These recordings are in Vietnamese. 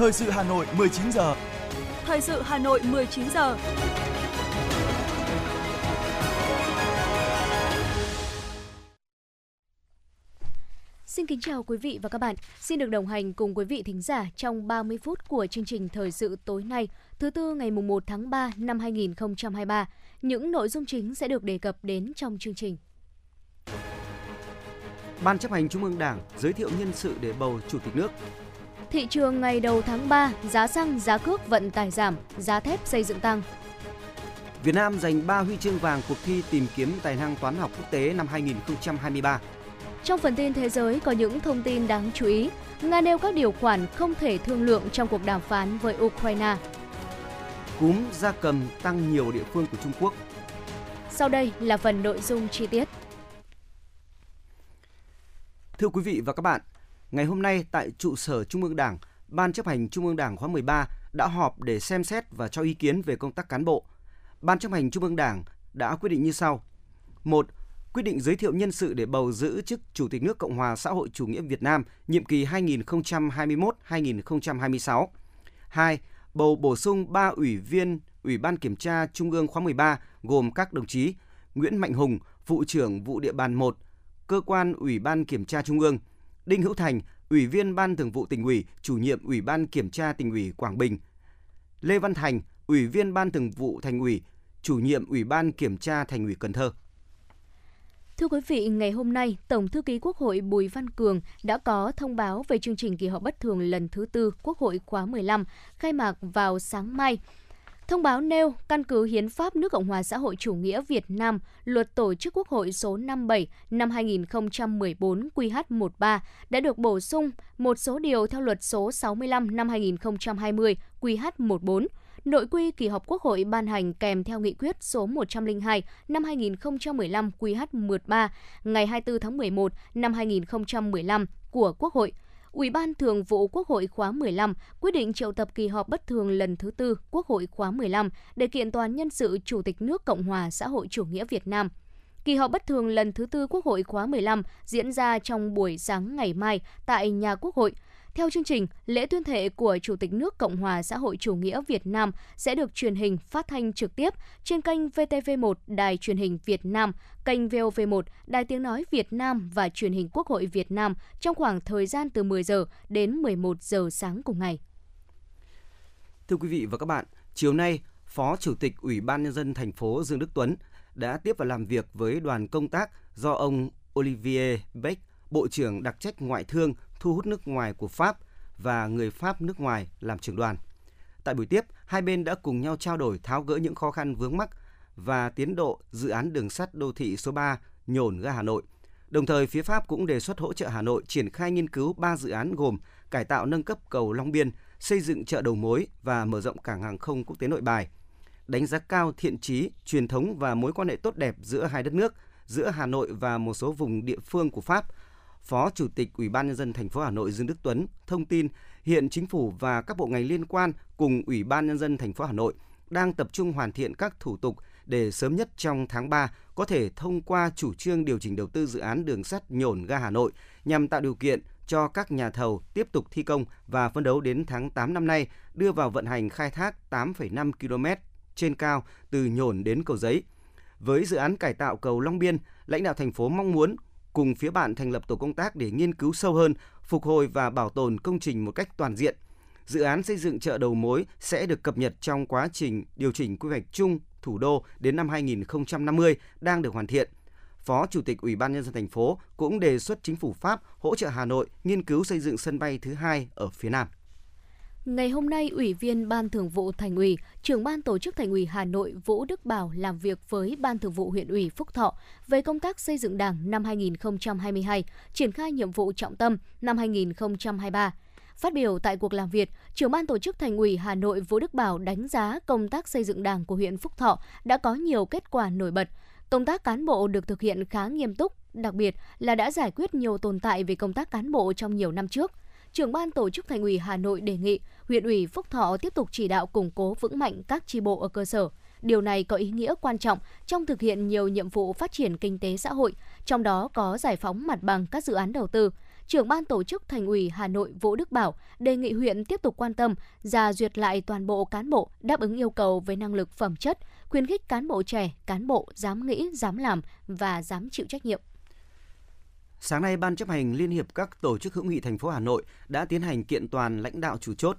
Thời sự Hà Nội 19 giờ. Thời sự Hà Nội 19 giờ. Xin kính chào quý vị và các bạn. Xin được đồng hành cùng quý vị thính giả trong 30 phút của chương trình Thời sự tối nay, thứ tư ngày 1 tháng 3 năm 2023. Những nội dung chính sẽ được đề cập đến trong chương trình. Ban chấp hành Trung ương Đảng giới thiệu nhân sự để bầu Chủ tịch nước. Thị trường ngày đầu tháng 3, giá xăng, giá cước vận tải giảm, giá thép xây dựng tăng. Việt Nam giành 3 huy chương vàng cuộc thi tìm kiếm tài năng toán học quốc tế năm 2023. Trong phần tin thế giới có những thông tin đáng chú ý. Nga nêu các điều khoản không thể thương lượng trong cuộc đàm phán với Ukraine. Cúm gia cầm tăng nhiều địa phương của Trung Quốc. Sau đây là phần nội dung chi tiết. Thưa quý vị và các bạn, ngày hôm nay tại trụ sở Trung ương Đảng, Ban chấp hành Trung ương Đảng khóa 13 đã họp để xem xét và cho ý kiến về công tác cán bộ. Ban chấp hành Trung ương Đảng đã quyết định như sau. 1 quyết định giới thiệu nhân sự để bầu giữ chức Chủ tịch nước Cộng hòa xã hội chủ nghĩa Việt Nam nhiệm kỳ 2021-2026. 2. Bầu bổ sung 3 ủy viên Ủy ban Kiểm tra Trung ương khóa 13 gồm các đồng chí Nguyễn Mạnh Hùng, Vụ trưởng Vụ địa bàn 1, Cơ quan Ủy ban Kiểm tra Trung ương, Đinh Hữu Thành, Ủy viên Ban Thường vụ tỉnh ủy, Chủ nhiệm Ủy ban Kiểm tra tỉnh ủy Quảng Bình, Lê Văn Thành, Ủy viên Ban Thường vụ Thành ủy, Chủ nhiệm Ủy ban Kiểm tra Thành ủy Cần Thơ. Thưa quý vị, ngày hôm nay, Tổng thư ký Quốc hội Bùi Văn Cường đã có thông báo về chương trình kỳ họp bất thường lần thứ tư Quốc hội khóa 15 khai mạc vào sáng mai. Thông báo nêu, căn cứ Hiến pháp nước Cộng hòa xã hội chủ nghĩa Việt Nam, Luật Tổ chức Quốc hội số 57 năm 2014 QH13 đã được bổ sung một số điều theo Luật số 65 năm 2020 QH14 Nội quy kỳ họp Quốc hội ban hành kèm theo nghị quyết số 102 năm 2015 QH13 ngày 24 tháng 11 năm 2015 của Quốc hội. Ủy ban Thường vụ Quốc hội khóa 15 quyết định triệu tập kỳ họp bất thường lần thứ tư Quốc hội khóa 15 để kiện toàn nhân sự Chủ tịch nước Cộng hòa xã hội chủ nghĩa Việt Nam. Kỳ họp bất thường lần thứ tư Quốc hội khóa 15 diễn ra trong buổi sáng ngày mai tại nhà Quốc hội. Theo chương trình, lễ tuyên thệ của Chủ tịch nước Cộng hòa xã hội chủ nghĩa Việt Nam sẽ được truyền hình phát thanh trực tiếp trên kênh VTV1 Đài truyền hình Việt Nam, kênh VOV1 Đài tiếng nói Việt Nam và truyền hình Quốc hội Việt Nam trong khoảng thời gian từ 10 giờ đến 11 giờ sáng cùng ngày. Thưa quý vị và các bạn, chiều nay, Phó Chủ tịch Ủy ban nhân dân thành phố Dương Đức Tuấn đã tiếp và làm việc với đoàn công tác do ông Olivier Beck, Bộ trưởng đặc trách ngoại thương thu hút nước ngoài của Pháp và người Pháp nước ngoài làm trưởng đoàn. Tại buổi tiếp, hai bên đã cùng nhau trao đổi tháo gỡ những khó khăn vướng mắc và tiến độ dự án đường sắt đô thị số 3 nhổn ga Hà Nội. Đồng thời, phía Pháp cũng đề xuất hỗ trợ Hà Nội triển khai nghiên cứu 3 dự án gồm cải tạo nâng cấp cầu Long Biên, xây dựng chợ đầu mối và mở rộng cảng hàng không quốc tế nội bài. Đánh giá cao thiện trí, truyền thống và mối quan hệ tốt đẹp giữa hai đất nước, giữa Hà Nội và một số vùng địa phương của Pháp – Phó Chủ tịch Ủy ban nhân dân thành phố Hà Nội Dương Đức Tuấn thông tin hiện chính phủ và các bộ ngành liên quan cùng Ủy ban nhân dân thành phố Hà Nội đang tập trung hoàn thiện các thủ tục để sớm nhất trong tháng 3 có thể thông qua chủ trương điều chỉnh đầu tư dự án đường sắt nhổn ga Hà Nội nhằm tạo điều kiện cho các nhà thầu tiếp tục thi công và phân đấu đến tháng 8 năm nay đưa vào vận hành khai thác 8,5 km trên cao từ nhổn đến cầu giấy. Với dự án cải tạo cầu Long Biên, lãnh đạo thành phố mong muốn cùng phía bạn thành lập tổ công tác để nghiên cứu sâu hơn, phục hồi và bảo tồn công trình một cách toàn diện. Dự án xây dựng chợ đầu mối sẽ được cập nhật trong quá trình điều chỉnh quy hoạch chung thủ đô đến năm 2050 đang được hoàn thiện. Phó Chủ tịch Ủy ban nhân dân thành phố cũng đề xuất chính phủ Pháp hỗ trợ Hà Nội nghiên cứu xây dựng sân bay thứ hai ở phía Nam. Ngày hôm nay, Ủy viên Ban Thường vụ Thành ủy, trưởng Ban Tổ chức Thành ủy Hà Nội Vũ Đức Bảo làm việc với Ban Thường vụ huyện ủy Phúc Thọ về công tác xây dựng Đảng năm 2022, triển khai nhiệm vụ trọng tâm năm 2023. Phát biểu tại cuộc làm việc, trưởng ban tổ chức Thành ủy Hà Nội Vũ Đức Bảo đánh giá công tác xây dựng Đảng của huyện Phúc Thọ đã có nhiều kết quả nổi bật. Công tác cán bộ được thực hiện khá nghiêm túc, đặc biệt là đã giải quyết nhiều tồn tại về công tác cán bộ trong nhiều năm trước – trưởng ban tổ chức Thành ủy Hà Nội đề nghị huyện ủy Phúc Thọ tiếp tục chỉ đạo củng cố vững mạnh các tri bộ ở cơ sở, Điều này có ý nghĩa quan trọng trong thực hiện nhiều nhiệm vụ phát triển kinh tế xã hội, trong đó có giải phóng mặt bằng các dự án đầu tư. Trưởng ban tổ chức Thành ủy Hà Nội Vũ Đức Bảo đề nghị huyện tiếp tục quan tâm, ra duyệt lại toàn bộ cán bộ đáp ứng yêu cầu về năng lực phẩm chất, khuyến khích cán bộ trẻ, cán bộ dám nghĩ, dám làm và dám chịu trách nhiệm. Sáng nay, Ban chấp hành Liên hiệp các tổ chức hữu nghị thành phố Hà Nội đã tiến hành kiện toàn lãnh đạo chủ chốt.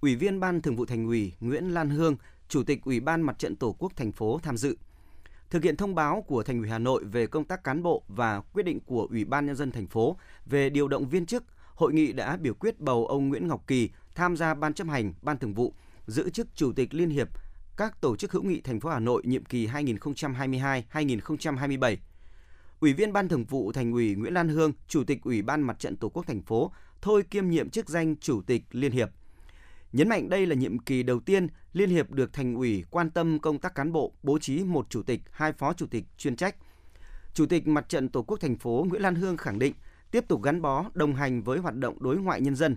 Ủy viên Ban Thường vụ Thành ủy Nguyễn Lan Hương, Chủ tịch Ủy ban Mặt trận Tổ quốc thành phố tham dự. Thực hiện thông báo của Thành ủy Hà Nội về công tác cán bộ và quyết định của Ủy ban nhân dân thành phố về điều động viên chức, hội nghị đã biểu quyết bầu ông Nguyễn Ngọc Kỳ tham gia Ban chấp hành, Ban Thường vụ, giữ chức Chủ tịch Liên hiệp các tổ chức hữu nghị thành phố Hà Nội nhiệm kỳ 2022-2027. Ủy viên Ban Thường vụ Thành ủy Nguyễn Lan Hương, Chủ tịch Ủy ban Mặt trận Tổ quốc thành phố thôi kiêm nhiệm chức danh Chủ tịch Liên hiệp. Nhấn mạnh đây là nhiệm kỳ đầu tiên Liên hiệp được Thành ủy quan tâm công tác cán bộ, bố trí một chủ tịch, hai phó chủ tịch chuyên trách. Chủ tịch Mặt trận Tổ quốc thành phố Nguyễn Lan Hương khẳng định tiếp tục gắn bó, đồng hành với hoạt động đối ngoại nhân dân.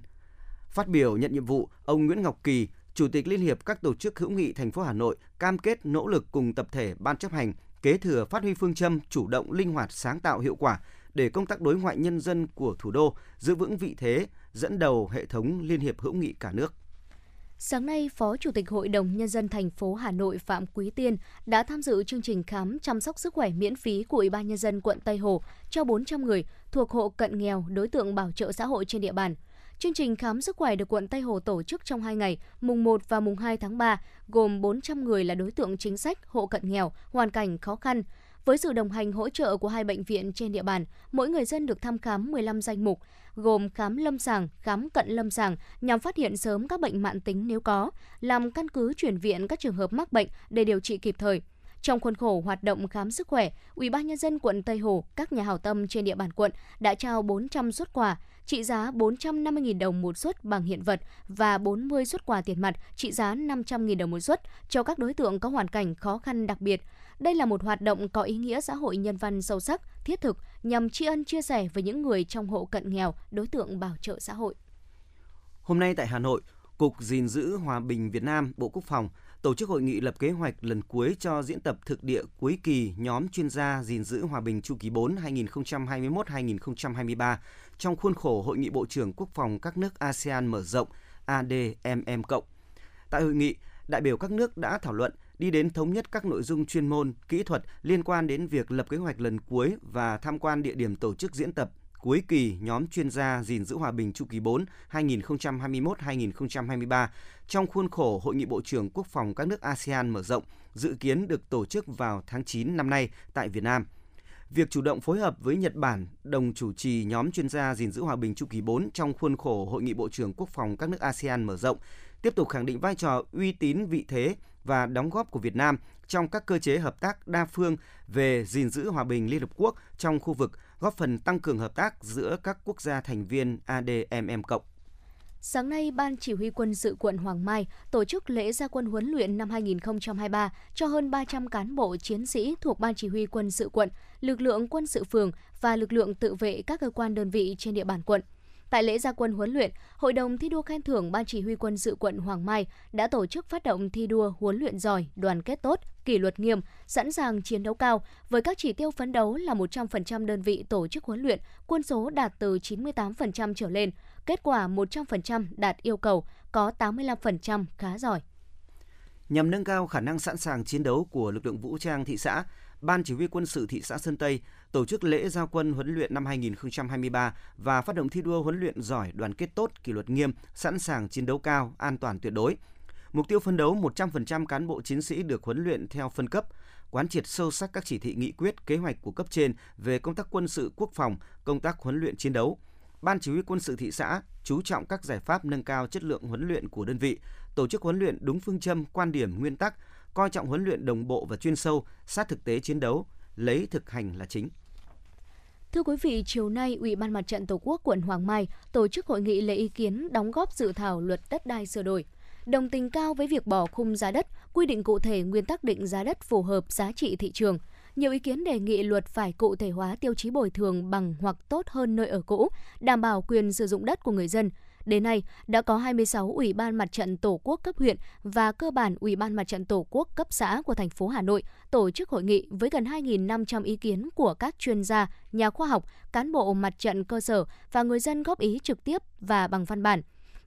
Phát biểu nhận nhiệm vụ, ông Nguyễn Ngọc Kỳ, Chủ tịch Liên hiệp các tổ chức hữu nghị thành phố Hà Nội cam kết nỗ lực cùng tập thể ban chấp hành kế thừa phát huy phương châm chủ động, linh hoạt, sáng tạo, hiệu quả để công tác đối ngoại nhân dân của thủ đô giữ vững vị thế dẫn đầu hệ thống liên hiệp hữu nghị cả nước. Sáng nay, Phó Chủ tịch Hội đồng Nhân dân thành phố Hà Nội Phạm Quý Tiên đã tham dự chương trình khám chăm sóc sức khỏe miễn phí của Ủy ban Nhân dân quận Tây Hồ cho 400 người thuộc hộ cận nghèo đối tượng bảo trợ xã hội trên địa bàn. Chương trình khám sức khỏe được quận Tây Hồ tổ chức trong 2 ngày, mùng 1 và mùng 2 tháng 3, gồm 400 người là đối tượng chính sách, hộ cận nghèo, hoàn cảnh khó khăn. Với sự đồng hành hỗ trợ của hai bệnh viện trên địa bàn, mỗi người dân được thăm khám 15 danh mục, gồm khám lâm sàng, khám cận lâm sàng nhằm phát hiện sớm các bệnh mạng tính nếu có, làm căn cứ chuyển viện các trường hợp mắc bệnh để điều trị kịp thời. Trong khuôn khổ hoạt động khám sức khỏe, Ủy ban nhân dân quận Tây Hồ, các nhà hảo tâm trên địa bàn quận đã trao 400 suất quà trị giá 450.000 đồng một suất bằng hiện vật và 40 suất quà tiền mặt trị giá 500.000 đồng một suất cho các đối tượng có hoàn cảnh khó khăn đặc biệt. Đây là một hoạt động có ý nghĩa xã hội nhân văn sâu sắc, thiết thực nhằm tri ân chia sẻ với những người trong hộ cận nghèo, đối tượng bảo trợ xã hội. Hôm nay tại Hà Nội, Cục gìn giữ hòa bình Việt Nam, Bộ Quốc phòng tổ chức hội nghị lập kế hoạch lần cuối cho diễn tập thực địa cuối kỳ nhóm chuyên gia gìn giữ hòa bình chu kỳ 4 2021-2023 trong khuôn khổ Hội nghị Bộ trưởng Quốc phòng các nước ASEAN mở rộng ADMM. Tại hội nghị, đại biểu các nước đã thảo luận đi đến thống nhất các nội dung chuyên môn, kỹ thuật liên quan đến việc lập kế hoạch lần cuối và tham quan địa điểm tổ chức diễn tập cuối kỳ nhóm chuyên gia gìn giữ hòa bình chu kỳ 4 2021-2023 trong khuôn khổ Hội nghị Bộ trưởng Quốc phòng các nước ASEAN mở rộng dự kiến được tổ chức vào tháng 9 năm nay tại Việt Nam. Việc chủ động phối hợp với Nhật Bản đồng chủ trì nhóm chuyên gia gìn giữ hòa bình chu kỳ 4 trong khuôn khổ Hội nghị Bộ trưởng Quốc phòng các nước ASEAN mở rộng tiếp tục khẳng định vai trò uy tín vị thế và đóng góp của Việt Nam trong các cơ chế hợp tác đa phương về gìn giữ hòa bình Liên Hợp Quốc trong khu vực, góp phần tăng cường hợp tác giữa các quốc gia thành viên ADMM cộng. Sáng nay, Ban Chỉ huy quân sự quận Hoàng Mai tổ chức lễ gia quân huấn luyện năm 2023 cho hơn 300 cán bộ chiến sĩ thuộc Ban Chỉ huy quân sự quận, lực lượng quân sự phường và lực lượng tự vệ các cơ quan đơn vị trên địa bàn quận. Tại lễ gia quân huấn luyện, Hội đồng thi đua khen thưởng Ban chỉ huy quân sự quận Hoàng Mai đã tổ chức phát động thi đua huấn luyện giỏi, đoàn kết tốt, kỷ luật nghiêm, sẵn sàng chiến đấu cao với các chỉ tiêu phấn đấu là 100% đơn vị tổ chức huấn luyện, quân số đạt từ 98% trở lên, kết quả 100% đạt yêu cầu, có 85% khá giỏi. Nhằm nâng cao khả năng sẵn sàng chiến đấu của lực lượng vũ trang thị xã, Ban Chỉ huy quân sự thị xã Sơn Tây tổ chức lễ giao quân huấn luyện năm 2023 và phát động thi đua huấn luyện giỏi, đoàn kết tốt, kỷ luật nghiêm, sẵn sàng chiến đấu cao, an toàn tuyệt đối. Mục tiêu phân đấu 100% cán bộ chiến sĩ được huấn luyện theo phân cấp, quán triệt sâu sắc các chỉ thị nghị quyết, kế hoạch của cấp trên về công tác quân sự quốc phòng, công tác huấn luyện chiến đấu. Ban chỉ huy quân sự thị xã chú trọng các giải pháp nâng cao chất lượng huấn luyện của đơn vị, tổ chức huấn luyện đúng phương châm, quan điểm, nguyên tắc, coi trọng huấn luyện đồng bộ và chuyên sâu, sát thực tế chiến đấu, lấy thực hành là chính. Thưa quý vị, chiều nay, Ủy ban Mặt trận Tổ quốc quận Hoàng Mai tổ chức hội nghị lấy ý kiến đóng góp dự thảo luật đất đai sửa đổi. Đồng tình cao với việc bỏ khung giá đất, quy định cụ thể nguyên tắc định giá đất phù hợp giá trị thị trường. Nhiều ý kiến đề nghị luật phải cụ thể hóa tiêu chí bồi thường bằng hoặc tốt hơn nơi ở cũ, đảm bảo quyền sử dụng đất của người dân, Đến nay, đã có 26 Ủy ban Mặt trận Tổ quốc cấp huyện và cơ bản Ủy ban Mặt trận Tổ quốc cấp xã của thành phố Hà Nội tổ chức hội nghị với gần 2.500 ý kiến của các chuyên gia, nhà khoa học, cán bộ mặt trận cơ sở và người dân góp ý trực tiếp và bằng văn bản.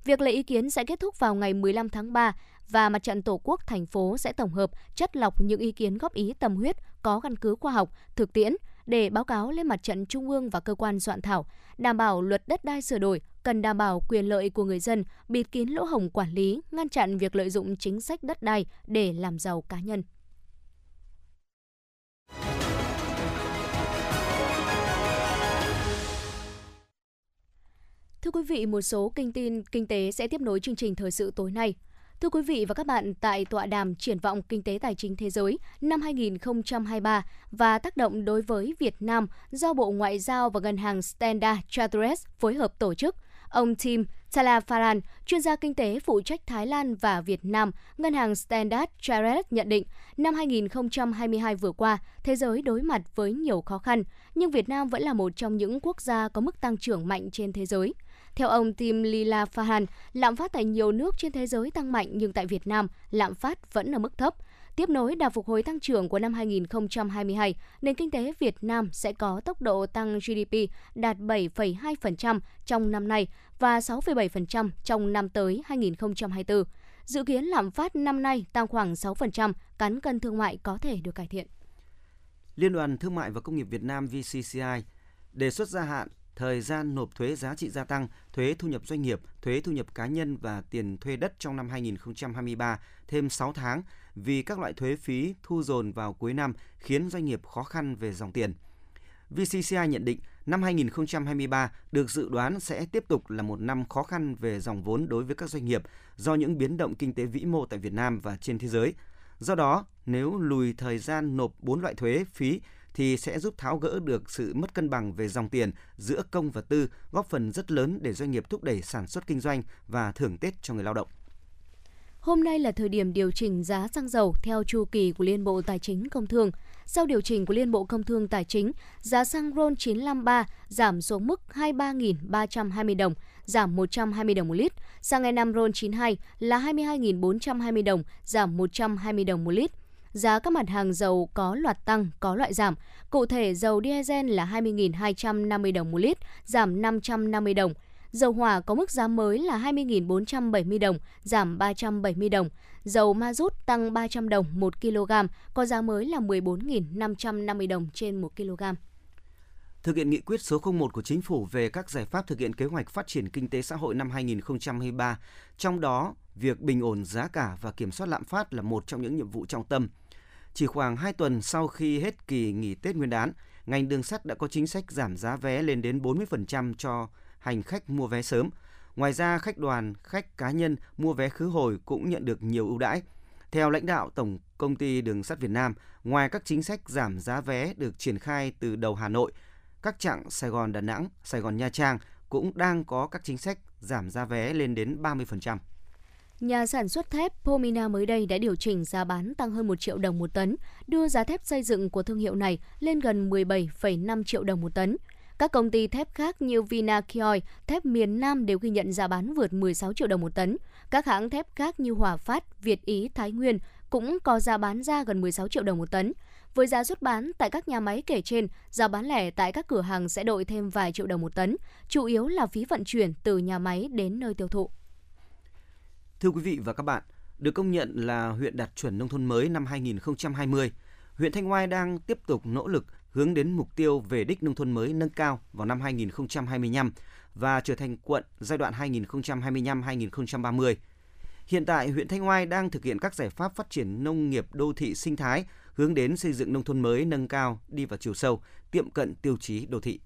Việc lấy ý kiến sẽ kết thúc vào ngày 15 tháng 3 và Mặt trận Tổ quốc thành phố sẽ tổng hợp, chất lọc những ý kiến góp ý tâm huyết có căn cứ khoa học, thực tiễn để báo cáo lên Mặt trận Trung ương và cơ quan soạn thảo, đảm bảo luật đất đai sửa đổi cần đảm bảo quyền lợi của người dân, bịt kín lỗ hổng quản lý, ngăn chặn việc lợi dụng chính sách đất đai để làm giàu cá nhân. Thưa quý vị, một số kinh tin kinh tế sẽ tiếp nối chương trình thời sự tối nay. Thưa quý vị và các bạn, tại tọa đàm triển vọng kinh tế tài chính thế giới năm 2023 và tác động đối với Việt Nam do Bộ Ngoại giao và Ngân hàng Standard Chartered phối hợp tổ chức, ông Tim Talafaran, chuyên gia kinh tế phụ trách Thái Lan và Việt Nam, Ngân hàng Standard Chartered nhận định, năm 2022 vừa qua, thế giới đối mặt với nhiều khó khăn, nhưng Việt Nam vẫn là một trong những quốc gia có mức tăng trưởng mạnh trên thế giới. Theo ông Tim Lila Fahan, lạm phát tại nhiều nước trên thế giới tăng mạnh nhưng tại Việt Nam, lạm phát vẫn ở mức thấp. Tiếp nối đà phục hồi tăng trưởng của năm 2022, nền kinh tế Việt Nam sẽ có tốc độ tăng GDP đạt 7,2% trong năm nay và 6,7% trong năm tới 2024. Dự kiến lạm phát năm nay tăng khoảng 6%, cán cân thương mại có thể được cải thiện. Liên đoàn Thương mại và Công nghiệp Việt Nam VCCI đề xuất gia hạn thời gian nộp thuế giá trị gia tăng, thuế thu nhập doanh nghiệp, thuế thu nhập cá nhân và tiền thuê đất trong năm 2023 thêm 6 tháng vì các loại thuế phí thu dồn vào cuối năm khiến doanh nghiệp khó khăn về dòng tiền. VCCI nhận định năm 2023 được dự đoán sẽ tiếp tục là một năm khó khăn về dòng vốn đối với các doanh nghiệp do những biến động kinh tế vĩ mô tại Việt Nam và trên thế giới. Do đó, nếu lùi thời gian nộp 4 loại thuế phí thì sẽ giúp tháo gỡ được sự mất cân bằng về dòng tiền giữa công và tư, góp phần rất lớn để doanh nghiệp thúc đẩy sản xuất kinh doanh và thưởng Tết cho người lao động. Hôm nay là thời điểm điều chỉnh giá xăng dầu theo chu kỳ của Liên Bộ Tài chính Công Thương. Sau điều chỉnh của Liên Bộ Công Thương Tài chính, giá xăng RON 953 giảm xuống mức 23.320 đồng, giảm 120 đồng một lít. Xăng E5 RON 92 là 22.420 đồng, giảm 120 đồng một lít giá các mặt hàng dầu có loạt tăng, có loại giảm. Cụ thể, dầu diesel là 20.250 đồng một lít, giảm 550 đồng. Dầu hỏa có mức giá mới là 20.470 đồng, giảm 370 đồng. Dầu ma rút tăng 300 đồng 1 kg, có giá mới là 14.550 đồng trên 1 kg. Thực hiện nghị quyết số 01 của Chính phủ về các giải pháp thực hiện kế hoạch phát triển kinh tế xã hội năm 2023, trong đó việc bình ổn giá cả và kiểm soát lạm phát là một trong những nhiệm vụ trọng tâm – chỉ khoảng 2 tuần sau khi hết kỳ nghỉ Tết Nguyên đán, ngành đường sắt đã có chính sách giảm giá vé lên đến 40% cho hành khách mua vé sớm. Ngoài ra, khách đoàn, khách cá nhân mua vé khứ hồi cũng nhận được nhiều ưu đãi. Theo lãnh đạo Tổng Công ty Đường sắt Việt Nam, ngoài các chính sách giảm giá vé được triển khai từ đầu Hà Nội, các chặng Sài Gòn Đà Nẵng, Sài Gòn Nha Trang cũng đang có các chính sách giảm giá vé lên đến 30%. Nhà sản xuất thép Pomina mới đây đã điều chỉnh giá bán tăng hơn 1 triệu đồng một tấn, đưa giá thép xây dựng của thương hiệu này lên gần 17,5 triệu đồng một tấn. Các công ty thép khác như Vinakioi, thép miền Nam đều ghi nhận giá bán vượt 16 triệu đồng một tấn. Các hãng thép khác như Hòa Phát, Việt Ý, Thái Nguyên cũng có giá bán ra gần 16 triệu đồng một tấn. Với giá xuất bán tại các nhà máy kể trên, giá bán lẻ tại các cửa hàng sẽ đội thêm vài triệu đồng một tấn, chủ yếu là phí vận chuyển từ nhà máy đến nơi tiêu thụ. Thưa quý vị và các bạn, được công nhận là huyện đạt chuẩn nông thôn mới năm 2020, huyện Thanh Oai đang tiếp tục nỗ lực hướng đến mục tiêu về đích nông thôn mới nâng cao vào năm 2025 và trở thành quận giai đoạn 2025-2030. Hiện tại, huyện Thanh Oai đang thực hiện các giải pháp phát triển nông nghiệp đô thị sinh thái hướng đến xây dựng nông thôn mới nâng cao, đi vào chiều sâu, tiệm cận tiêu chí đô thị.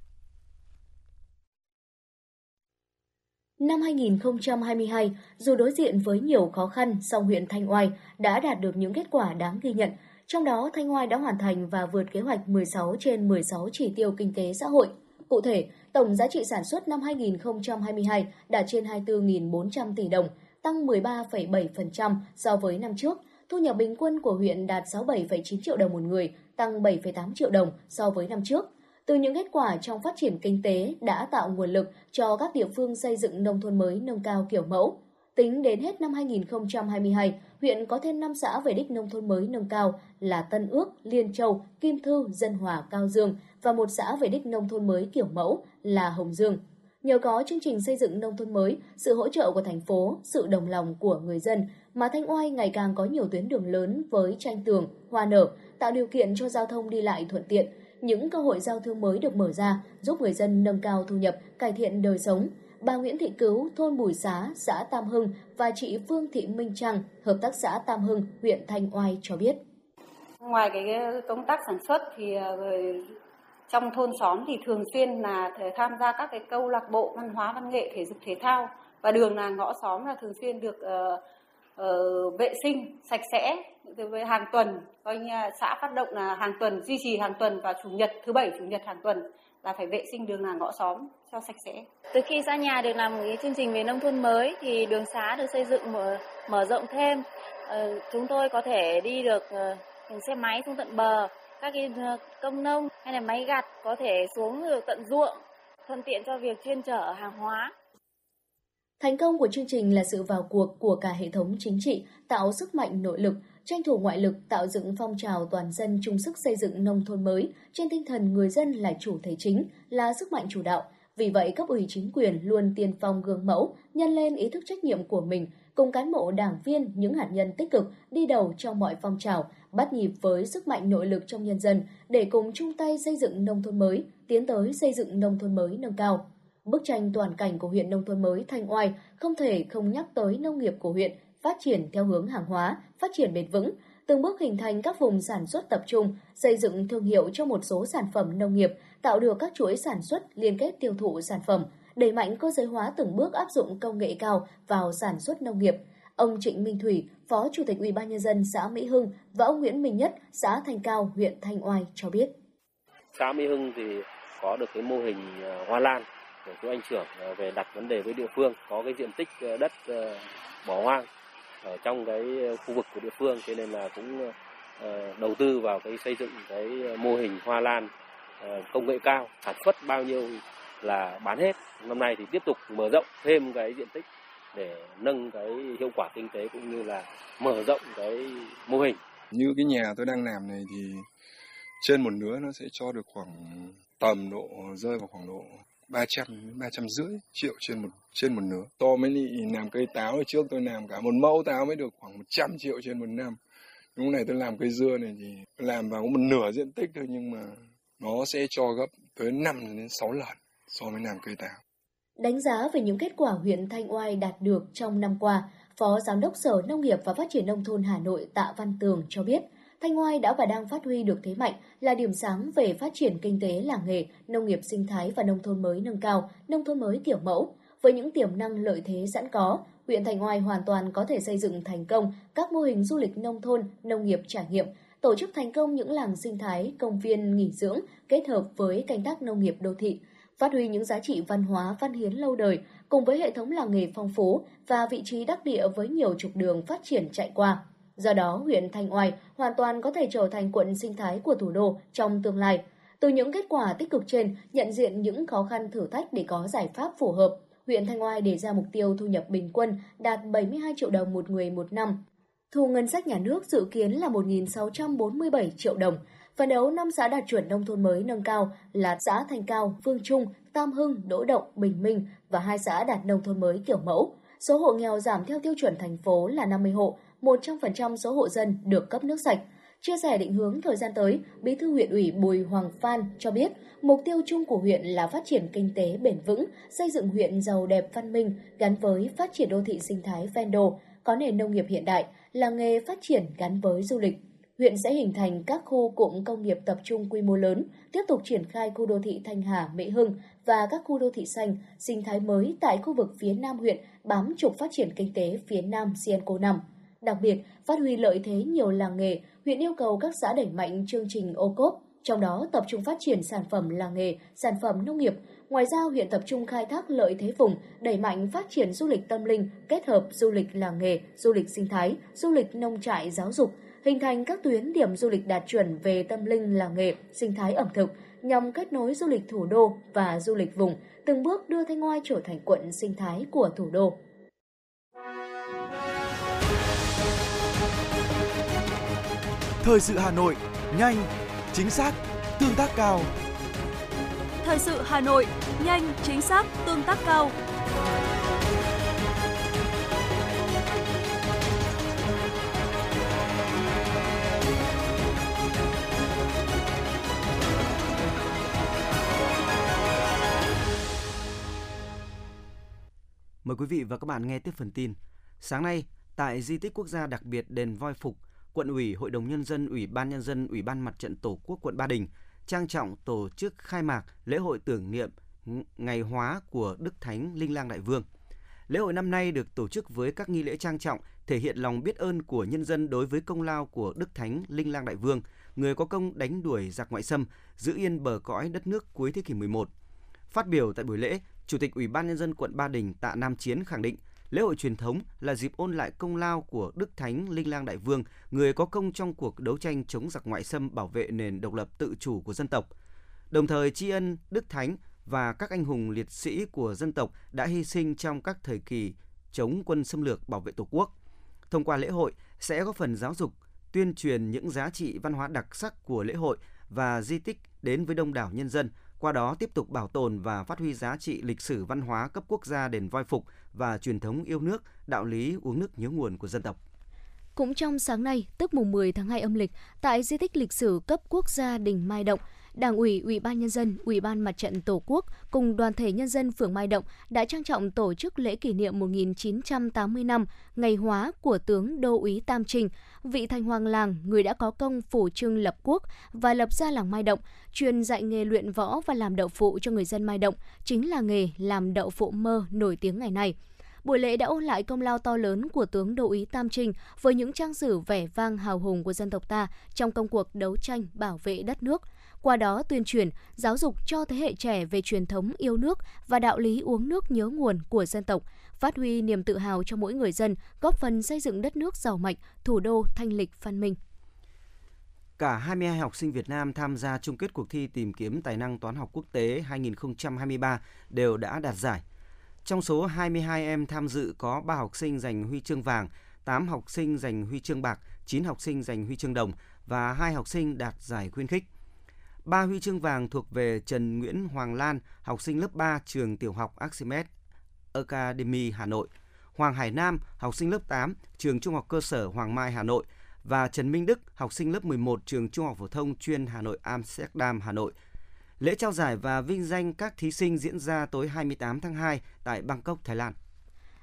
Năm 2022, dù đối diện với nhiều khó khăn, song huyện Thanh Oai đã đạt được những kết quả đáng ghi nhận. Trong đó, Thanh Oai đã hoàn thành và vượt kế hoạch 16 trên 16 chỉ tiêu kinh tế xã hội. Cụ thể, tổng giá trị sản xuất năm 2022 đạt trên 24.400 tỷ đồng, tăng 13,7% so với năm trước. Thu nhập bình quân của huyện đạt 67,9 triệu đồng một người, tăng 7,8 triệu đồng so với năm trước từ những kết quả trong phát triển kinh tế đã tạo nguồn lực cho các địa phương xây dựng nông thôn mới nâng cao kiểu mẫu. Tính đến hết năm 2022, huyện có thêm 5 xã về đích nông thôn mới nâng cao là Tân Ước, Liên Châu, Kim Thư, Dân Hòa, Cao Dương và một xã về đích nông thôn mới kiểu mẫu là Hồng Dương. Nhờ có chương trình xây dựng nông thôn mới, sự hỗ trợ của thành phố, sự đồng lòng của người dân mà Thanh Oai ngày càng có nhiều tuyến đường lớn với tranh tường, hoa nở, tạo điều kiện cho giao thông đi lại thuận tiện. Những cơ hội giao thương mới được mở ra giúp người dân nâng cao thu nhập, cải thiện đời sống. Bà Nguyễn Thị Cứu, thôn Bùi Xá, xã Tam Hưng và chị Phương Thị Minh Trăng, hợp tác xã Tam Hưng, huyện Thanh Oai cho biết. Ngoài cái công tác sản xuất thì ờ, trong thôn xóm thì thường xuyên là tham gia các cái câu lạc bộ văn hóa văn nghệ thể dục thể thao và đường làng ngõ xóm là thường xuyên được uh, uh, vệ sinh sạch sẽ với hàng tuần coi như xã phát động là hàng tuần duy trì hàng tuần và chủ nhật thứ bảy chủ nhật hàng tuần là phải vệ sinh đường làng ngõ xóm cho sạch sẽ. Từ khi xã nhà được làm một cái chương trình về nông thôn mới thì đường xá được xây dựng mở mở rộng thêm. Ờ, chúng tôi có thể đi được ờ, bằng xe máy xuống tận bờ các cái công nông hay là máy gặt có thể xuống được tận ruộng thuận tiện cho việc chuyên chở hàng hóa. Thành công của chương trình là sự vào cuộc của cả hệ thống chính trị, tạo sức mạnh nội lực, tranh thủ ngoại lực tạo dựng phong trào toàn dân chung sức xây dựng nông thôn mới trên tinh thần người dân là chủ thể chính, là sức mạnh chủ đạo. Vì vậy, cấp ủy chính quyền luôn tiên phong gương mẫu, nhân lên ý thức trách nhiệm của mình, cùng cán bộ đảng viên những hạt nhân tích cực đi đầu trong mọi phong trào, bắt nhịp với sức mạnh nội lực trong nhân dân để cùng chung tay xây dựng nông thôn mới, tiến tới xây dựng nông thôn mới nâng cao. Bức tranh toàn cảnh của huyện nông thôn mới Thanh Oai không thể không nhắc tới nông nghiệp của huyện phát triển theo hướng hàng hóa, phát triển bền vững, từng bước hình thành các vùng sản xuất tập trung, xây dựng thương hiệu cho một số sản phẩm nông nghiệp, tạo được các chuỗi sản xuất liên kết tiêu thụ sản phẩm, đẩy mạnh cơ giới hóa từng bước áp dụng công nghệ cao vào sản xuất nông nghiệp. Ông Trịnh Minh Thủy, Phó Chủ tịch Ủy ban nhân dân xã Mỹ Hưng và ông Nguyễn Minh Nhất, xã Thanh Cao, huyện Thanh Oai cho biết. Xã Mỹ Hưng thì có được cái mô hình ờ, hoa lan của chú anh trưởng ờ, về đặt vấn đề với địa phương, có cái diện tích ờ, đất ờ, bỏ hoang ở trong cái khu vực của địa phương. Cho nên là cũng đầu tư vào cái xây dựng cái mô hình hoa lan công nghệ cao sản xuất bao nhiêu là bán hết. Năm nay thì tiếp tục mở rộng thêm cái diện tích để nâng cái hiệu quả kinh tế cũng như là mở rộng cái mô hình. Như cái nhà tôi đang làm này thì trên một nứa nó sẽ cho được khoảng tầm độ rơi vào khoảng độ 300 300 rưỡi triệu trên một trên một nửa. To mới đi làm cây táo ở trước tôi làm cả một mẫu táo mới được khoảng 100 triệu trên một năm. Lúc này tôi làm cây dưa này thì làm vào một nửa diện tích thôi nhưng mà nó sẽ cho gấp tới 5 đến 6 lần so với làm cây táo. Đánh giá về những kết quả huyện Thanh Oai đạt được trong năm qua, Phó Giám đốc Sở Nông nghiệp và Phát triển Nông thôn Hà Nội Tạ Văn Tường cho biết, Thanh Oai đã và đang phát huy được thế mạnh là điểm sáng về phát triển kinh tế làng nghề, nông nghiệp sinh thái và nông thôn mới nâng cao, nông thôn mới kiểu mẫu. Với những tiềm năng lợi thế sẵn có, huyện Thanh Oai hoàn toàn có thể xây dựng thành công các mô hình du lịch nông thôn, nông nghiệp trải nghiệm, tổ chức thành công những làng sinh thái, công viên nghỉ dưỡng kết hợp với canh tác nông nghiệp đô thị, phát huy những giá trị văn hóa văn hiến lâu đời cùng với hệ thống làng nghề phong phú và vị trí đắc địa với nhiều trục đường phát triển chạy qua. Do đó, huyện Thanh Oai hoàn toàn có thể trở thành quận sinh thái của thủ đô trong tương lai. Từ những kết quả tích cực trên, nhận diện những khó khăn thử thách để có giải pháp phù hợp, huyện Thanh Oai đề ra mục tiêu thu nhập bình quân đạt 72 triệu đồng một người một năm. Thu ngân sách nhà nước dự kiến là 1.647 triệu đồng, Phấn đấu năm xã đạt chuẩn nông thôn mới nâng cao là xã Thanh Cao, Phương Trung, Tam Hưng, Đỗ Động, Bình Minh và hai xã đạt nông thôn mới kiểu mẫu. Số hộ nghèo giảm theo tiêu chuẩn thành phố là 50 hộ, 100% số hộ dân được cấp nước sạch. Chia sẻ định hướng thời gian tới, Bí thư huyện ủy Bùi Hoàng Phan cho biết, mục tiêu chung của huyện là phát triển kinh tế bền vững, xây dựng huyện giàu đẹp văn minh gắn với phát triển đô thị sinh thái ven Đô, có nền nông nghiệp hiện đại, làng nghề phát triển gắn với du lịch huyện sẽ hình thành các khu cụm công nghiệp tập trung quy mô lớn, tiếp tục triển khai khu đô thị Thanh Hà, Mỹ Hưng và các khu đô thị xanh, sinh thái mới tại khu vực phía Nam huyện bám trục phát triển kinh tế phía Nam Sienco 5. Đặc biệt, phát huy lợi thế nhiều làng nghề, huyện yêu cầu các xã đẩy mạnh chương trình ô cốp, trong đó tập trung phát triển sản phẩm làng nghề, sản phẩm nông nghiệp. Ngoài ra, huyện tập trung khai thác lợi thế vùng, đẩy mạnh phát triển du lịch tâm linh, kết hợp du lịch làng nghề, du lịch sinh thái, du lịch nông trại giáo dục, hình thành các tuyến điểm du lịch đạt chuẩn về tâm linh làng nghề, sinh thái ẩm thực nhằm kết nối du lịch thủ đô và du lịch vùng, từng bước đưa Thanh Oai trở thành quận sinh thái của thủ đô. Thời sự Hà Nội, nhanh, chính xác, tương tác cao. Thời sự Hà Nội, nhanh, chính xác, tương tác cao. Mời quý vị và các bạn nghe tiếp phần tin. Sáng nay, tại di tích quốc gia đặc biệt đền Voi Phục, quận ủy, hội đồng nhân dân, ủy ban nhân dân, ủy ban mặt trận tổ quốc quận Ba Đình trang trọng tổ chức khai mạc lễ hội tưởng niệm ngày hóa của Đức Thánh Linh Lang Đại Vương. Lễ hội năm nay được tổ chức với các nghi lễ trang trọng, thể hiện lòng biết ơn của nhân dân đối với công lao của Đức Thánh Linh Lang Đại Vương, người có công đánh đuổi giặc ngoại xâm, giữ yên bờ cõi đất nước cuối thế kỷ 11. Phát biểu tại buổi lễ, Chủ tịch Ủy ban nhân dân quận Ba Đình Tạ Nam Chiến khẳng định, lễ hội truyền thống là dịp ôn lại công lao của Đức Thánh Linh Lang Đại Vương, người có công trong cuộc đấu tranh chống giặc ngoại xâm bảo vệ nền độc lập tự chủ của dân tộc. Đồng thời tri ân Đức Thánh và các anh hùng liệt sĩ của dân tộc đã hy sinh trong các thời kỳ chống quân xâm lược bảo vệ Tổ quốc. Thông qua lễ hội sẽ góp phần giáo dục, tuyên truyền những giá trị văn hóa đặc sắc của lễ hội và di tích đến với đông đảo nhân dân, qua đó tiếp tục bảo tồn và phát huy giá trị lịch sử văn hóa cấp quốc gia đền voi phục và truyền thống yêu nước, đạo lý uống nước nhớ nguồn của dân tộc. Cũng trong sáng nay, tức mùng 10 tháng 2 âm lịch, tại di tích lịch sử cấp quốc gia Đình Mai Động, Đảng ủy, Ủy ban nhân dân, Ủy ban Mặt trận Tổ quốc cùng đoàn thể nhân dân phường Mai Động đã trang trọng tổ chức lễ kỷ niệm 1980 năm ngày hóa của tướng Đô úy Tam Trình, vị thành hoàng làng, người đã có công phủ trương lập quốc và lập ra làng Mai Động, truyền dạy nghề luyện võ và làm đậu phụ cho người dân Mai Động, chính là nghề làm đậu phụ mơ nổi tiếng ngày nay. Buổi lễ đã ôn lại công lao to lớn của tướng Đô úy Tam Trinh với những trang sử vẻ vang hào hùng của dân tộc ta trong công cuộc đấu tranh bảo vệ đất nước – qua đó tuyên truyền, giáo dục cho thế hệ trẻ về truyền thống yêu nước và đạo lý uống nước nhớ nguồn của dân tộc, phát huy niềm tự hào cho mỗi người dân, góp phần xây dựng đất nước giàu mạnh, thủ đô thanh lịch văn minh. Cả 22 học sinh Việt Nam tham gia chung kết cuộc thi tìm kiếm tài năng toán học quốc tế 2023 đều đã đạt giải. Trong số 22 em tham dự có 3 học sinh giành huy chương vàng, 8 học sinh giành huy chương bạc, 9 học sinh giành huy chương đồng và 2 học sinh đạt giải khuyến khích. Ba huy chương vàng thuộc về Trần Nguyễn Hoàng Lan, học sinh lớp 3 trường tiểu học Archimedes Academy Hà Nội, Hoàng Hải Nam, học sinh lớp 8 trường Trung học cơ sở Hoàng Mai Hà Nội và Trần Minh Đức, học sinh lớp 11 trường Trung học phổ thông chuyên Hà Nội Amsterdam Hà Nội. Lễ trao giải và vinh danh các thí sinh diễn ra tối 28 tháng 2 tại Bangkok, Thái Lan.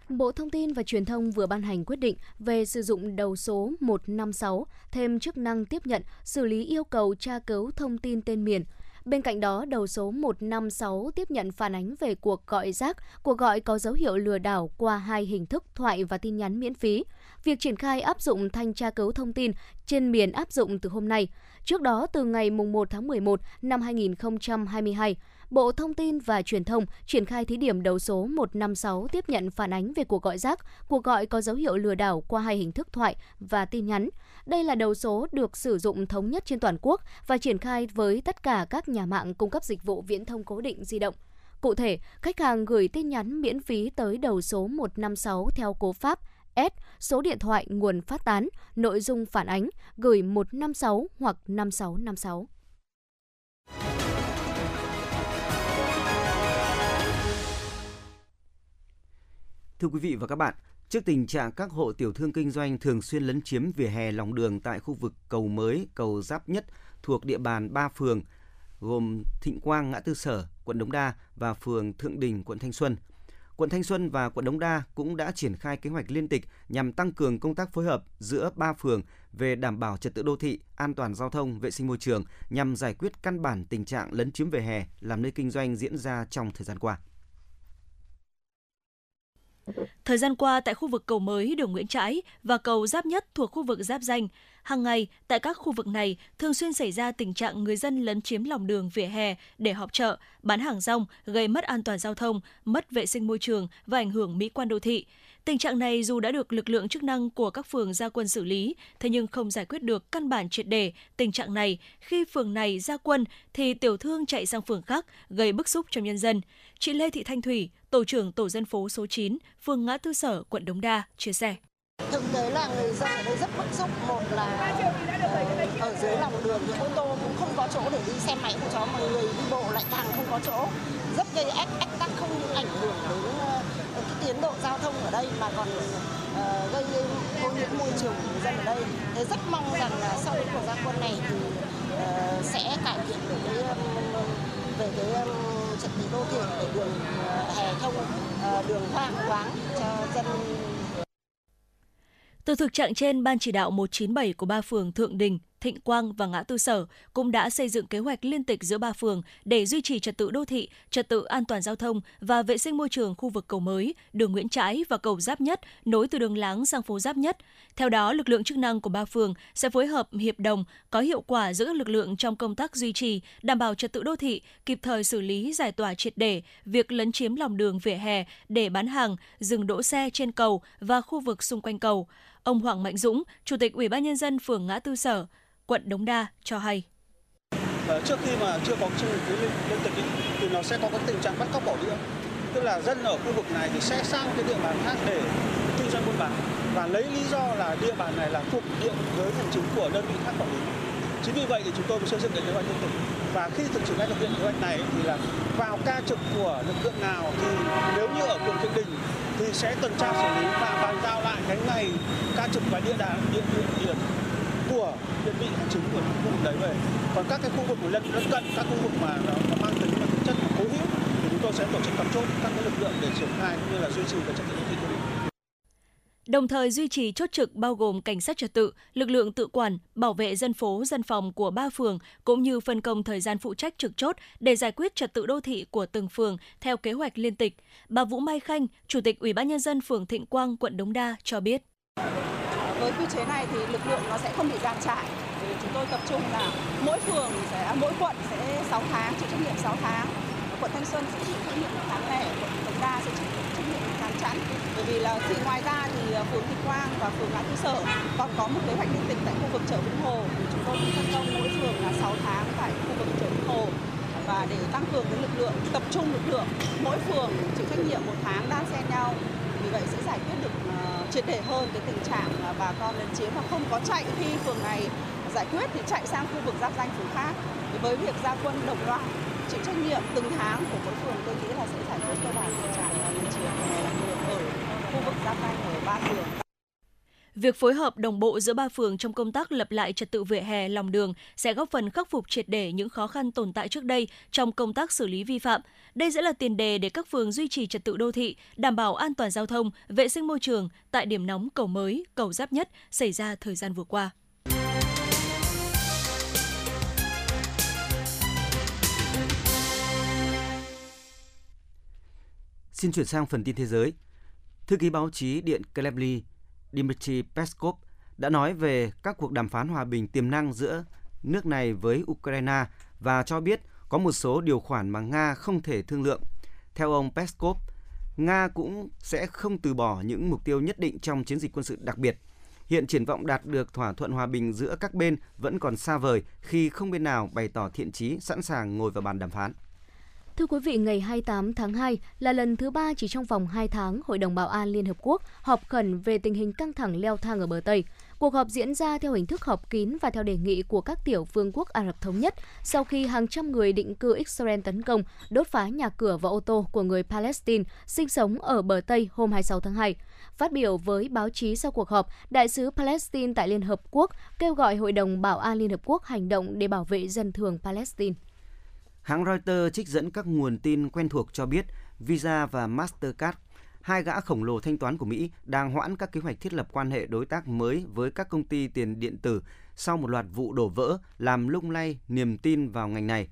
Bộ Thông tin và Truyền thông vừa ban hành quyết định về sử dụng đầu số 156 thêm chức năng tiếp nhận, xử lý yêu cầu tra cứu thông tin tên miền. Bên cạnh đó, đầu số 156 tiếp nhận phản ánh về cuộc gọi rác, cuộc gọi có dấu hiệu lừa đảo qua hai hình thức thoại và tin nhắn miễn phí. Việc triển khai áp dụng thanh tra cứu thông tin trên miền áp dụng từ hôm nay. Trước đó, từ ngày 1 tháng 11 năm 2022, Bộ Thông tin và Truyền thông triển khai thí điểm đầu số 156 tiếp nhận phản ánh về cuộc gọi rác, cuộc gọi có dấu hiệu lừa đảo qua hai hình thức thoại và tin nhắn. Đây là đầu số được sử dụng thống nhất trên toàn quốc và triển khai với tất cả các nhà mạng cung cấp dịch vụ viễn thông cố định di động. Cụ thể, khách hàng gửi tin nhắn miễn phí tới đầu số 156 theo cố pháp S, số điện thoại nguồn phát tán, nội dung phản ánh, gửi 156 hoặc 5656. Thưa quý vị và các bạn, trước tình trạng các hộ tiểu thương kinh doanh thường xuyên lấn chiếm vỉa hè lòng đường tại khu vực cầu mới, cầu Giáp Nhất thuộc địa bàn ba phường gồm Thịnh Quang, ngã tư Sở, quận Đống Đa và phường Thượng Đình, quận Thanh Xuân. Quận Thanh Xuân và quận Đống Đa cũng đã triển khai kế hoạch liên tịch nhằm tăng cường công tác phối hợp giữa ba phường về đảm bảo trật tự đô thị, an toàn giao thông, vệ sinh môi trường nhằm giải quyết căn bản tình trạng lấn chiếm vỉa hè làm nơi kinh doanh diễn ra trong thời gian qua. Thời gian qua tại khu vực cầu mới đường Nguyễn Trãi và cầu Giáp Nhất thuộc khu vực giáp danh, hàng ngày tại các khu vực này thường xuyên xảy ra tình trạng người dân lấn chiếm lòng đường vỉa hè để họp chợ, bán hàng rong, gây mất an toàn giao thông, mất vệ sinh môi trường và ảnh hưởng mỹ quan đô thị. Tình trạng này dù đã được lực lượng chức năng của các phường ra quân xử lý, thế nhưng không giải quyết được căn bản triệt đề tình trạng này khi phường này ra quân thì tiểu thương chạy sang phường khác gây bức xúc trong nhân dân. Chị Lê Thị Thanh Thủy, tổ trưởng tổ dân phố số 9, phường Ngã Tư Sở, quận Đống Đa chia sẻ. Thực tế là người dân ở đây rất bức xúc, một là uh, ở dưới lòng đường thì ô tô cũng không có chỗ để đi xe máy của chó mà người đi bộ lại càng không có chỗ, rất gây ách ách tắc không những ảnh hưởng đến uh, cái tiến độ giao thông ở đây mà còn uh, gây ô nhiễm môi trường của người dân ở đây. Thế rất mong rằng là sau cái cuộc gia quân này thì sẽ cải thiện được cái về cái trật tự đô thị để đường ờ, hè thông, ờ, đường hoang thoáng cho dân. Từ thực trạng trên, Ban chỉ đạo 197 của ba phường Thượng Đình, Thịnh Quang và Ngã Tư Sở cũng đã xây dựng kế hoạch liên tịch giữa ba phường để duy trì trật tự đô thị, trật tự an toàn giao thông và vệ sinh môi trường khu vực cầu mới, đường Nguyễn Trãi và cầu Giáp Nhất nối từ đường Láng sang phố Giáp Nhất. Theo đó, lực lượng chức năng của ba phường sẽ phối hợp hiệp đồng có hiệu quả giữa các lực lượng trong công tác duy trì, đảm bảo trật tự đô thị, kịp thời xử lý giải tỏa triệt để việc lấn chiếm lòng đường vỉa hè để bán hàng, dừng đỗ xe trên cầu và khu vực xung quanh cầu. Ông Hoàng Mạnh Dũng, Chủ tịch Ủy ban nhân dân phường Ngã Tư Sở, quận Đống Đa cho hay. Ờ, trước khi mà chưa có chương trình lên liên tịch thì nó sẽ có cái tình trạng bắt cóc bỏ đĩa. Tức là dân ở khu vực này thì sẽ sang cái địa bàn khác để kinh doanh buôn bán và lấy lý do là địa bàn này là thuộc địa giới hành chính của đơn vị khác quản lý. Chính vì vậy thì chúng tôi mới xây dựng cái kế hoạch liên tịch. Và khi thực hiện khai thực hiện kế hoạch này thì là vào ca trực của lực lượng nào thì nếu như ở phường Thượng Đình thì sẽ tuần tra xử lý và bàn giao lại cái ngày ca trực và địa đàn địa điểm của đơn vị hành chính của khu vực đấy về còn các cái khu vực của lân lân cận các khu vực mà nó, nó mang tính mà tính chất cố hữu thì chúng tôi sẽ tổ chức cắm chốt các cái lực lượng để triển khai cũng như là duy trì và trật tự đô thị đô đồng thời duy trì chốt trực bao gồm cảnh sát trật tự, lực lượng tự quản, bảo vệ dân phố, dân phòng của ba phường cũng như phân công thời gian phụ trách trực chốt để giải quyết trật tự đô thị của từng phường theo kế hoạch liên tịch. Bà Vũ Mai Khanh, Chủ tịch Ủy ban nhân dân phường Thịnh Quang, quận Đống Đa cho biết. Với quy chế này thì lực lượng nó sẽ không bị giàn trải. Chúng tôi tập trung là mỗi phường sẽ à, mỗi quận sẽ 6 tháng chịu trách nhiệm 6 tháng. Quận Thanh Xuân sẽ chịu trách nhiệm một tháng lẻ, quận Đống Đa sẽ chịu trách nhiệm một tháng chẵn. Bởi vì là thì ngoài ra thì à, phường Thịnh Quang và phường Ngã Tư Sở còn có một kế hoạch liên tịch tại khu vực chợ Vĩnh Hồ. Thì chúng tôi cũng phân công mỗi phường là 6 tháng tại khu vực chợ Vĩnh Hồ và để tăng cường cái lực lượng tập trung lực lượng mỗi phường chịu trách nhiệm một tháng đan xen nhau vì vậy sẽ giải quyết được uh, triệt để hơn cái tình trạng bà con lấn chiếm mà không có chạy khi phường này giải quyết thì chạy sang khu vực giáp danh phường khác. Thì với việc gia quân đồng loạt, chịu trách nhiệm từng tháng của mỗi phường, tôi nghĩ là sẽ giải quyết cơ bản tình trạng lấn chiếm ở khu vực giáp danh ở ba phường. Việc phối hợp đồng bộ giữa ba phường trong công tác lập lại trật tự vỉa hè lòng đường sẽ góp phần khắc phục triệt để những khó khăn tồn tại trước đây trong công tác xử lý vi phạm. Đây sẽ là tiền đề để các phường duy trì trật tự đô thị, đảm bảo an toàn giao thông, vệ sinh môi trường tại điểm nóng cầu mới, cầu giáp nhất xảy ra thời gian vừa qua. Xin chuyển sang phần tin thế giới. Thư ký báo chí Điện Kremlin Dmitry Peskov đã nói về các cuộc đàm phán hòa bình tiềm năng giữa nước này với Ukraine và cho biết có một số điều khoản mà Nga không thể thương lượng. Theo ông Peskov, Nga cũng sẽ không từ bỏ những mục tiêu nhất định trong chiến dịch quân sự đặc biệt. Hiện triển vọng đạt được thỏa thuận hòa bình giữa các bên vẫn còn xa vời khi không bên nào bày tỏ thiện chí sẵn sàng ngồi vào bàn đàm phán. Thưa quý vị, ngày 28 tháng 2 là lần thứ ba chỉ trong vòng 2 tháng, Hội đồng Bảo an Liên Hợp Quốc họp khẩn về tình hình căng thẳng leo thang ở bờ Tây. Cuộc họp diễn ra theo hình thức họp kín và theo đề nghị của các tiểu vương quốc Ả Rập Thống Nhất sau khi hàng trăm người định cư Israel tấn công, đốt phá nhà cửa và ô tô của người Palestine sinh sống ở bờ Tây hôm 26 tháng 2. Phát biểu với báo chí sau cuộc họp, Đại sứ Palestine tại Liên Hợp Quốc kêu gọi Hội đồng Bảo an Liên Hợp Quốc hành động để bảo vệ dân thường Palestine. Hãng Reuters trích dẫn các nguồn tin quen thuộc cho biết Visa và Mastercard, hai gã khổng lồ thanh toán của Mỹ, đang hoãn các kế hoạch thiết lập quan hệ đối tác mới với các công ty tiền điện tử sau một loạt vụ đổ vỡ làm lung lay niềm tin vào ngành này.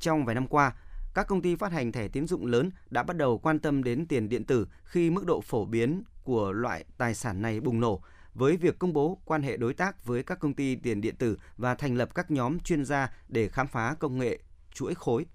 Trong vài năm qua, các công ty phát hành thẻ tín dụng lớn đã bắt đầu quan tâm đến tiền điện tử khi mức độ phổ biến của loại tài sản này bùng nổ với việc công bố quan hệ đối tác với các công ty tiền điện tử và thành lập các nhóm chuyên gia để khám phá công nghệ chuỗi khối.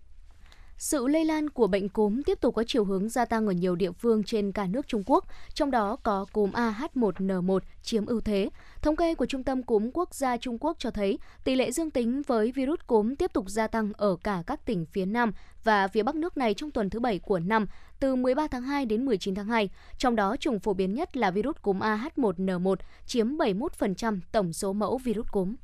Sự lây lan của bệnh cúm tiếp tục có chiều hướng gia tăng ở nhiều địa phương trên cả nước Trung Quốc, trong đó có cúm AH1N1 chiếm ưu thế. Thống kê của Trung tâm Cúm Quốc gia Trung Quốc cho thấy tỷ lệ dương tính với virus cúm tiếp tục gia tăng ở cả các tỉnh phía Nam và phía Bắc nước này trong tuần thứ Bảy của năm, từ 13 tháng 2 đến 19 tháng 2. Trong đó, chủng phổ biến nhất là virus cúm AH1N1 chiếm 71% tổng số mẫu virus cúm.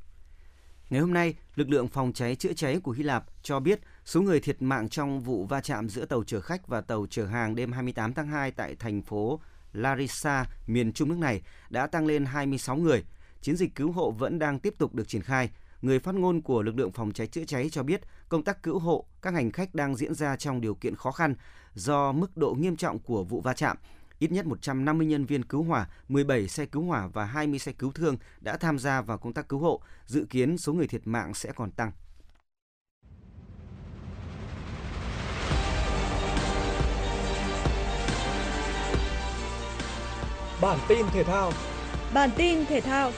Ngày hôm nay, lực lượng phòng cháy chữa cháy của Hy Lạp cho biết số người thiệt mạng trong vụ va chạm giữa tàu chở khách và tàu chở hàng đêm 28 tháng 2 tại thành phố Larissa, miền trung nước này đã tăng lên 26 người. Chiến dịch cứu hộ vẫn đang tiếp tục được triển khai. Người phát ngôn của lực lượng phòng cháy chữa cháy cho biết công tác cứu hộ các hành khách đang diễn ra trong điều kiện khó khăn do mức độ nghiêm trọng của vụ va chạm. Ít nhất 150 nhân viên cứu hỏa, 17 xe cứu hỏa và 20 xe cứu thương đã tham gia vào công tác cứu hộ. Dự kiến số người thiệt mạng sẽ còn tăng. Bản tin thể thao Bản tin thể thao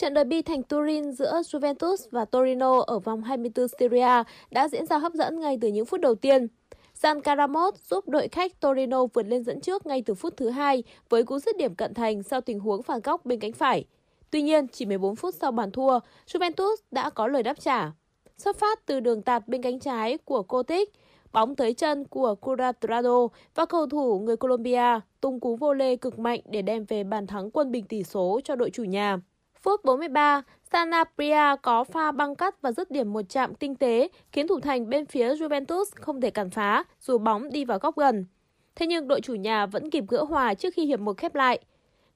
Trận derby thành Turin giữa Juventus và Torino ở vòng 24 Serie đã diễn ra hấp dẫn ngay từ những phút đầu tiên. San Caramot giúp đội khách Torino vượt lên dẫn trước ngay từ phút thứ hai với cú dứt điểm cận thành sau tình huống phản góc bên cánh phải. Tuy nhiên, chỉ 14 phút sau bàn thua, Juventus đã có lời đáp trả. Xuất phát từ đường tạt bên cánh trái của Kotic, bóng tới chân của Curatrado và cầu thủ người Colombia tung cú vô lê cực mạnh để đem về bàn thắng quân bình tỷ số cho đội chủ nhà. Phút 43, Sanabria có pha băng cắt và dứt điểm một chạm tinh tế khiến thủ thành bên phía Juventus không thể cản phá dù bóng đi vào góc gần. Thế nhưng đội chủ nhà vẫn kịp gỡ hòa trước khi hiệp một khép lại.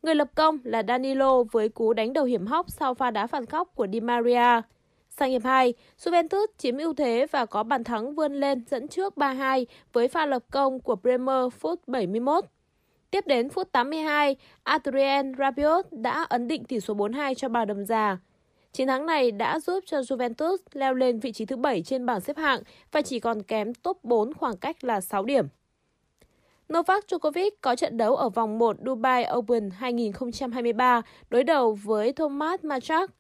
Người lập công là Danilo với cú đánh đầu hiểm hóc sau pha đá phản góc của Di Maria. Sang hiệp 2, Juventus chiếm ưu thế và có bàn thắng vươn lên dẫn trước 3-2 với pha lập công của Bremer phút 71. Tiếp đến phút 82, Adrien Rabiot đã ấn định tỷ số 4-2 cho Bà Đầm Già. Chiến thắng này đã giúp cho Juventus leo lên vị trí thứ 7 trên bảng xếp hạng và chỉ còn kém top 4 khoảng cách là 6 điểm. Novak Djokovic có trận đấu ở vòng 1 Dubai Open 2023 đối đầu với Thomas Machak.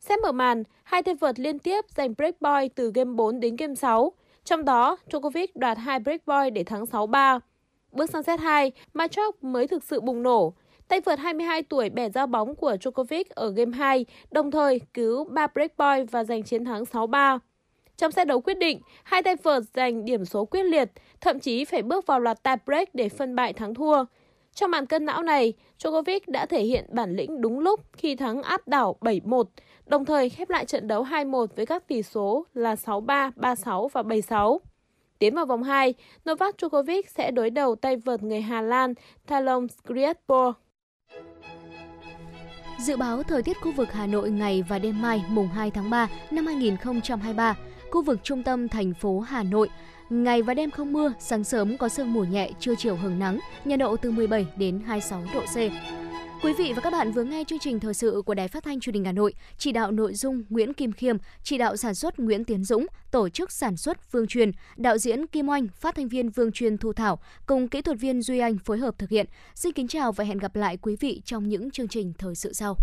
Xét mở màn, hai tay vợt liên tiếp giành break point từ game 4 đến game 6. Trong đó, Djokovic đoạt hai break point để thắng 6-3. Bước sang set 2, Machok mới thực sự bùng nổ. Tay vợt 22 tuổi bẻ ra bóng của Djokovic ở game 2, đồng thời cứu 3 break point và giành chiến thắng 6-3. Trong set đấu quyết định, hai tay vợt giành điểm số quyết liệt, thậm chí phải bước vào loạt tie break để phân bại thắng thua. Trong màn cân não này, Djokovic đã thể hiện bản lĩnh đúng lúc khi thắng áp đảo 7-1, đồng thời khép lại trận đấu 2-1 với các tỷ số là 6-3, 3-6 và 7-6. Tiến vào vòng 2, Novak Djokovic sẽ đối đầu tay vợt người Hà Lan Talon Skrietpo. Dự báo thời tiết khu vực Hà Nội ngày và đêm mai mùng 2 tháng 3 năm 2023, khu vực trung tâm thành phố Hà Nội, ngày và đêm không mưa, sáng sớm có sương mù nhẹ, trưa chiều hứng nắng, nhiệt độ từ 17 đến 26 độ C. Quý vị và các bạn vừa nghe chương trình thời sự của Đài Phát thanh Truyền hình Hà Nội, chỉ đạo nội dung Nguyễn Kim Khiêm, chỉ đạo sản xuất Nguyễn Tiến Dũng, tổ chức sản xuất Vương Truyền, đạo diễn Kim Oanh, phát thanh viên Vương Truyền Thu Thảo cùng kỹ thuật viên Duy Anh phối hợp thực hiện. Xin kính chào và hẹn gặp lại quý vị trong những chương trình thời sự sau.